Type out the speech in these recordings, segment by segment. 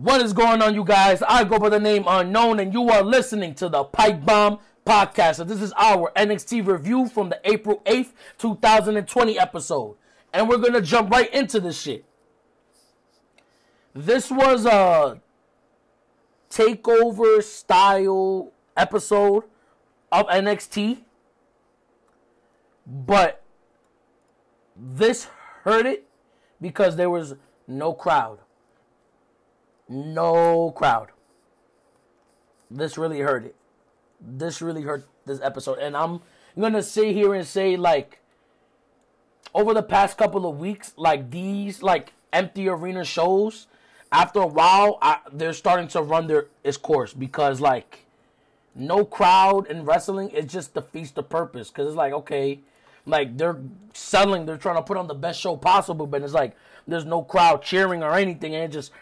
What is going on, you guys? I go by the name Unknown, and you are listening to the Pipe Bomb Podcast. So this is our NXT review from the April 8th, 2020 episode. And we're to jump right into this shit. This was a takeover style episode of NXT. But this hurt it because there was no crowd. No crowd. This really hurt it. This really hurt this episode. And I'm gonna sit here and say like over the past couple of weeks, like these like empty arena shows, after a while, I, they're starting to run their its course because like no crowd in wrestling, is just defeats the purpose. Because it's like okay, like they're selling, they're trying to put on the best show possible, but it's like there's no crowd cheering or anything, and it just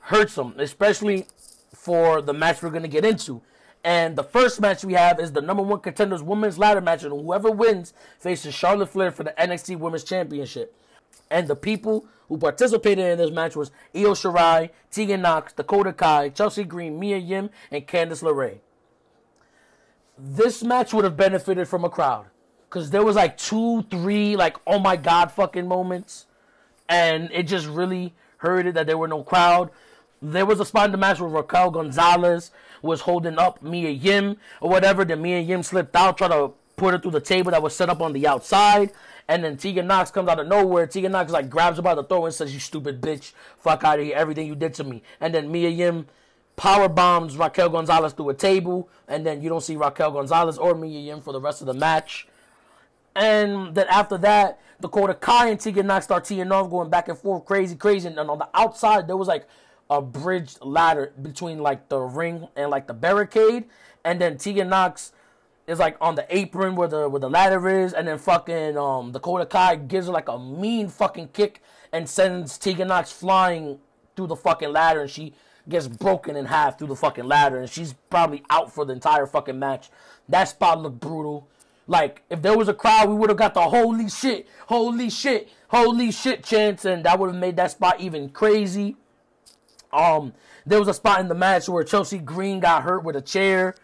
hurts them, especially for the match we're gonna get into. And the first match we have is the number one contenders women's ladder match, and whoever wins faces Charlotte Flair for the NXT Women's Championship. And the people who participated in this match was Io Shirai, Tegan Nox, Dakota Kai, Chelsea Green, Mia Yim, and Candice LeRae. This match would have benefited from a crowd. Because there was like two, three, like, oh my god fucking moments. And it just really hurted that there were no crowd. There was a spot in the match where Raquel Gonzalez was holding up Mia Yim or whatever. Then Mia Yim slipped out, tried to put her through the table that was set up on the outside. And then Tegan Nox comes out of nowhere. Tegan Nox like grabs her by the throat and says, "You stupid bitch, fuck out of here! Everything you did to me." And then Mia Yim power bombs Raquel Gonzalez through a table, and then you don't see Raquel Gonzalez or Mia Yim for the rest of the match. And then after that, Dakota Kai and Tegan Nox start teeing off, going back and forth, crazy, crazy. And on the outside, there was like a bridged ladder between like the ring and like the barricade, and then Tegan Nox is like on the apron where the where the ladder is, and then fucking um Dakota Kai gives her like a mean fucking kick and sends Tegan Nox flying through the fucking ladder, and she gets broken in half through the fucking ladder, and she's probably out for the entire fucking match. That spot looked brutal. Like if there was a crowd, we would have got the holy shit, holy shit, holy shit chance, and that would have made that spot even crazy. Um, there was a spot in the match where Chelsea Green got hurt with a chair.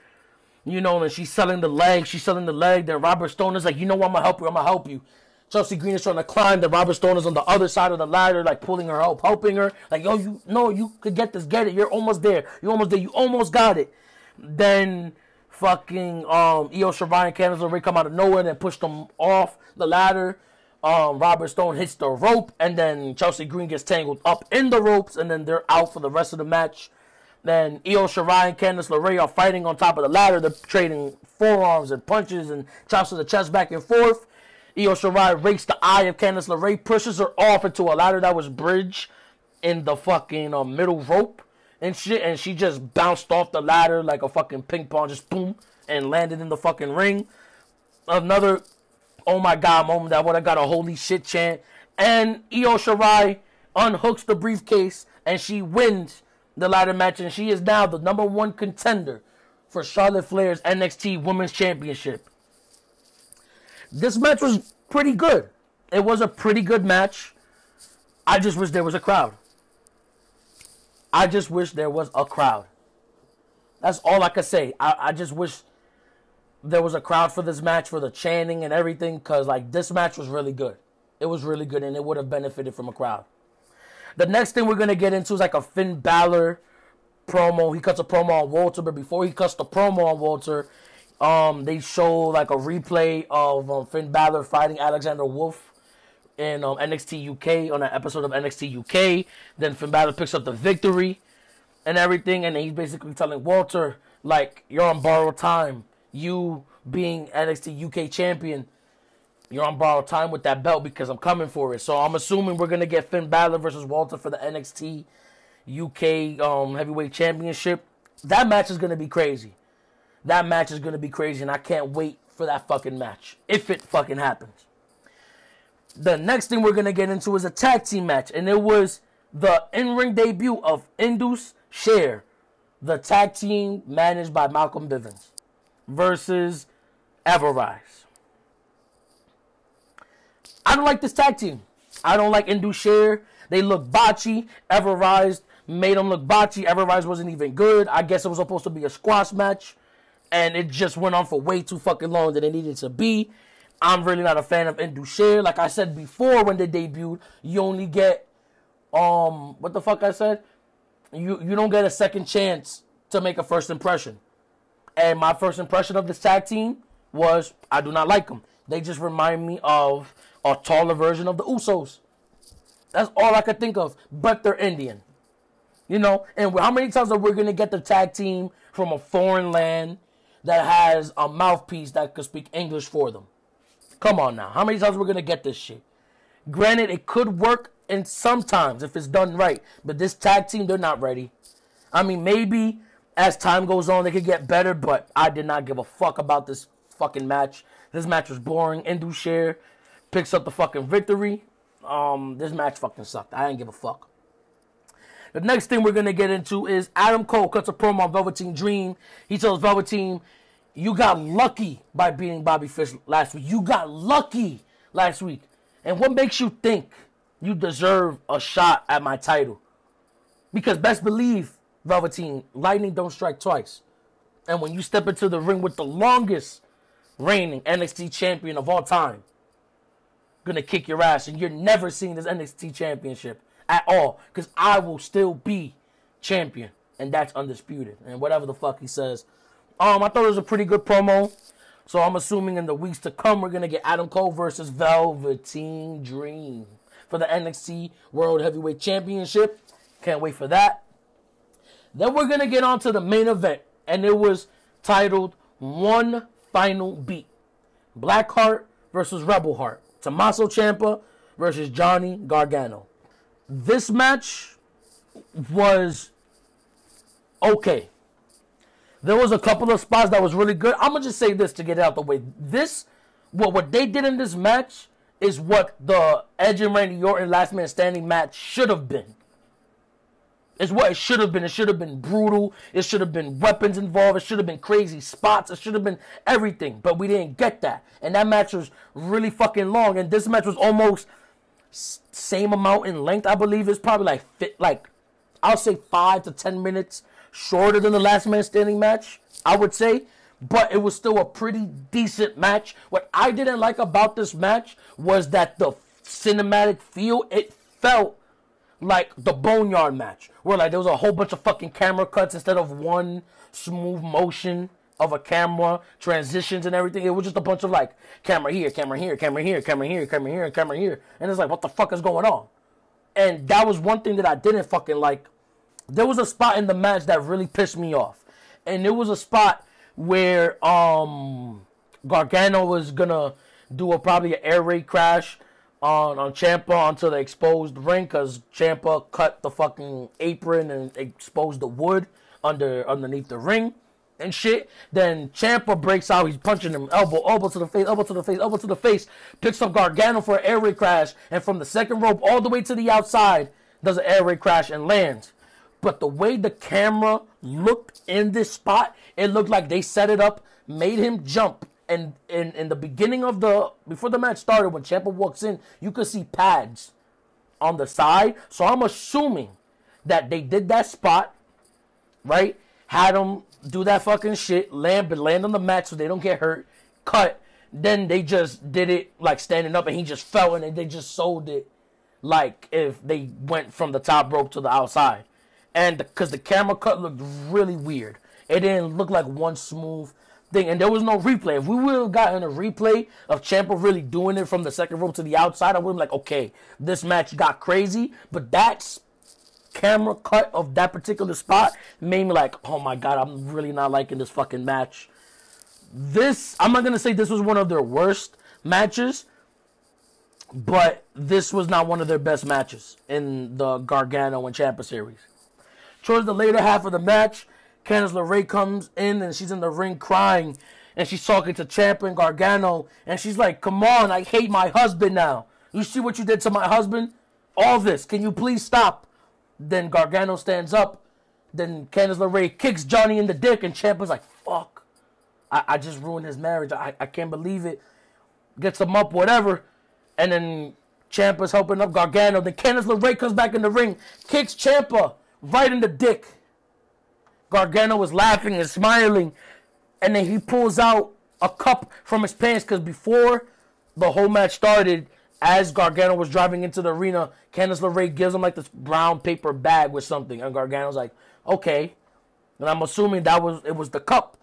You know, and she's selling the leg. She's selling the leg. Then Robert Stone is like, you know what, I'm gonna help you. I'm gonna help you. Chelsea Green is trying to climb. Then Robert Stone is on the other side of the ladder, like pulling her up, helping her. Like, yo, you no, you could get this. Get it. You're almost there. You're almost there. You almost got it. Then fucking um Io Shirai and Candice LeRae come out of nowhere and push them off the ladder. Um, Robert Stone hits the rope, and then Chelsea Green gets tangled up in the ropes, and then they're out for the rest of the match. Then Io Shirai and Candice LeRae are fighting on top of the ladder. They're trading forearms and punches and chops to the chest back and forth. Io Shirai rakes the eye of Candice LeRae, pushes her off into a ladder that was bridged in the fucking uh, middle rope and shit, and she just bounced off the ladder like a fucking ping pong, just boom, and landed in the fucking ring. Another oh my god moment that would have got a holy shit chant. And Io Shirai unhooks the briefcase and she wins the ladder match, and she is now the number one contender for Charlotte Flair's NXT Women's Championship. This match was pretty good. It was a pretty good match. I just wish there was a crowd. I just wish there was a crowd. That's all I could say. I, I just wish there was a crowd for this match for the chanting and everything because like this match was really good. It was really good and it would have benefited from a crowd. The next thing we're gonna get into is like a Finn Balor promo. He cuts a promo on Walter, but before he cuts the promo on Walter, um, they show like a replay of um, Finn Balor fighting Alexander Wolfe in um, NXT UK on an episode of NXT UK. Then Finn Balor picks up the victory and everything, and he's basically telling Walter like you're on borrowed time you being NXT UK champion, you're on borrowed time with that belt because I'm coming for it. So I'm assuming we're gonna get Finn Balor versus Walter for the NXT UK um, Heavyweight Championship. That match is gonna be crazy. That match is gonna be crazy, and I can't wait for that fucking match if it fucking happens. The next thing we're gonna get into is a tag team match, and it was the in-ring debut of Indus Sher, the tag team managed by Malcolm Bivens versus Ever-Rise. I don't like this tag team. I don't like Indus Sher. They look botchy. Ever-Rise made them look botchy. Everrise wasn't even good. I guess it was supposed to be a squash match, and it just went on for way too fucking long than it needed to be. I'm really not a fan of Indus Sher. Like I said before when they debuted, you only get um what the fuck I said? You you don't get a second chance to make a first impression. And my first impression of this tag team was I do not like them. They just remind me of a taller version of the Usos. That's all I could think of. But they're Indian. You know, and how many times are we gonna get the tag team from a foreign land that has a mouthpiece that could speak English for them? Come on now. How many times are we gonna get this shit? Granted, it could work and sometimes if it's done right. But this tag team, they're not ready. I mean, maybe as time goes on, they could get better, but I did not give a fuck about this fucking match. This match was boring. Indus Sher picks up the fucking victory. Um, this match fucking sucked. I didn't give a fuck. The next thing we're gonna get into is Adam Cole cuts a promo on Velveteen Dream. He tells Velveteen, "You got lucky by beating Bobby Fish last week. You got lucky last week. And what makes you think you deserve a shot at my title?" Because best believe, Velveteen, lightning don't strike twice. And when you step into the ring with the longest reigning NXT champion of all time, gonna kick your ass, and you're never seeing this NXT championship at all because I will still be champion, and that's undisputed. And whatever the fuck he says, um, I thought it was a pretty good promo. So I'm assuming in the weeks to come we're gonna get Adam Cole versus Velveteen Dream for the NXT World Heavyweight Championship. Can't wait for that. Then we're gonna get on to the main event, and it was titled One Final Beat. Blackheart versus Rebel Heart. Tommaso Ciampa versus Johnny Gargano this match was okay. There was a couple of spots that was really good. I'm gonna just say this to get out the way. This, what what they did in this match is what the Edge and Randy Orton Last Man Standing match should have been. It's what it should have been. It should have been brutal. It should have been weapons involved. It should have been crazy spots. It should have been everything. But we didn't get that. And that match was really fucking long. And this match was almost same amount in length. I believe it's probably like fit like I'll say five to ten minutes shorter than the last man standing match. I would say, but it was still a pretty decent match. What I didn't like about this match was that the cinematic feel it felt like the Boneyard match, where like there was a whole bunch of fucking camera cuts instead of one smooth motion of a camera, transitions and everything. It was just a bunch of like camera here, camera here, camera here, camera here, camera here, camera here. And it's like, what the fuck is going on? And that was one thing that I didn't fucking like. There was a spot in the match that really pissed me off. And it was a spot where um Gargano was gonna do a probably an air raid crash on on Ciampa onto the exposed ring because Ciampa cut the fucking apron and exposed the wood under underneath the ring and shit. Then Ciampa breaks out. He's punching him elbow, elbow to the face, elbow to the face, elbow to the face. Picks up Gargano for an air raid crash, and from the second rope all the way to the outside, does an air raid crash and lands. But the way the camera looked in this spot, it looked like they set it up, made him jump. And in, in the beginning of the before the match started, when Ciampa walks in, you could see pads on the side. So I'm assuming that they did that spot, right? Had him do that fucking shit, land but land on the mat so they don't get hurt, cut. Then they just did it like standing up and he just fell and they just sold it like if they went from the top rope to the outside. And because the camera cut looked really weird. It didn't look like one smooth thing. And there was no replay. If we would have gotten a replay of Ciampa really doing it from the second rope to the outside, I would have been like, okay, this match got crazy. But that's camera cut of that particular spot made me like, oh my god, I'm really not liking this fucking match. This, I'm not gonna say this was one of their worst matches, but this was not one of their best matches in the Gargano and Ciampa series. Towards the later half of the match, Candice LeRae comes in and she's in the ring crying, and she's talking to Ciampa and Gargano, and she's like, "Come on, I hate my husband now. You see what you did to my husband? All this. Can you please stop?" Then Gargano stands up. Then Candice LeRae kicks Johnny in the dick, and Ciampa's like, fuck. I, I just ruined his marriage. I, I can't believe it. Gets him up, whatever. And then Ciampa's helping up Gargano. Then Candice LeRae comes back in the ring, kicks Ciampa right in the dick. Gargano was laughing and smiling, and then he pulls out a cup from his pants because before the whole match started, as Gargano was driving into the arena, Candice LeRae gives him like this brown paper bag with something, and Gargano's like, "Okay," and I'm assuming that was it was the cup,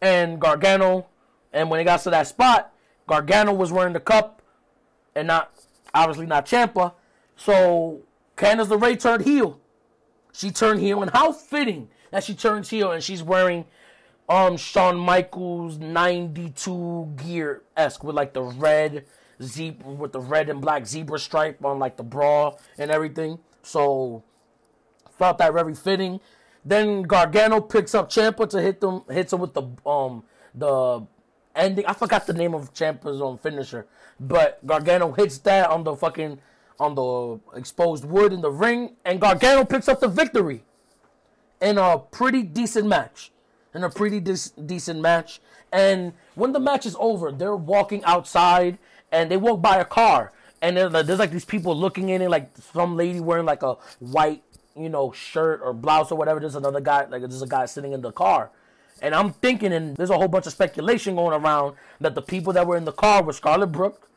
and Gargano, and when he got to that spot, Gargano was wearing the cup, and not obviously not Ciampa. so Candice LeRae turned heel. She turned heel, and how fitting that she turns heel and she's wearing um Shawn Michaels 92 gear esque with like the red zebra with the red and black zebra stripe on like the bra and everything. So felt that very fitting. Then Gargano picks up Ciampa to hit them hits him with the um the ending. I forgot the name of Ciampa's um finisher, but Gargano hits that on the fucking on the exposed wood in the ring, and Gargano picks up the victory in a pretty decent match. In a pretty de- decent match. And when the match is over, they're walking outside and they walk by a car. And there's, there's like these people looking in it, like some lady wearing like a white, you know, shirt or blouse or whatever. There's another guy, like there's a guy sitting in the car. And I'm thinking, and there's a whole bunch of speculation going around that the people that were in the car were Scarlett Brook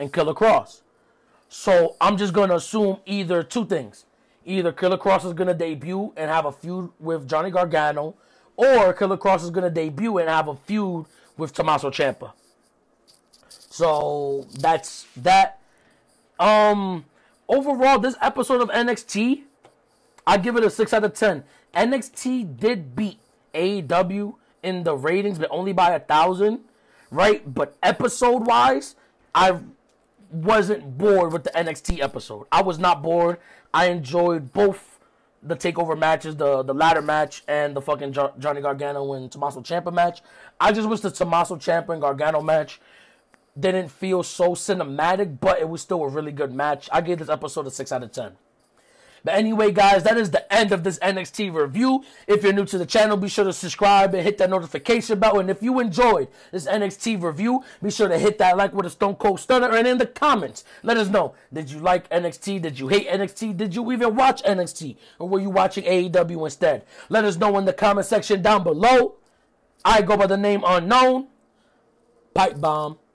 and Killer Kross. So I'm just gonna assume either two things either Killer Kross is gonna debut and have a feud with Johnny Gargano, or Killer Kross is gonna debut and have a feud with Tommaso Ciampa. So that's that. Um, overall, this episode of NXT, I give it a six out of ten. NXT did beat AEW in the ratings, but only by a thousand, right? But episode wise, I wasn't bored with the NXT episode. I was not bored. I enjoyed both the takeover matches, the the ladder match and the fucking jo- Johnny Gargano and Tommaso Ciampa match. I just wish the Tommaso Ciampa and Gargano match didn't feel so cinematic, but it was still a really good match. I gave this episode a six out of ten. But anyway, guys, that is the end of this NXT review. If you're new to the channel, be sure to subscribe and hit that notification bell. And if you enjoyed this NXT review, be sure to hit that like with a Stone Cold Stunner. And in the comments, let us know did you like NXT? Did you hate NXT? Did you even watch NXT? Or were you watching AEW instead? Let us know in the comment section down below. I go by the name Unknown. Pipe Bomb.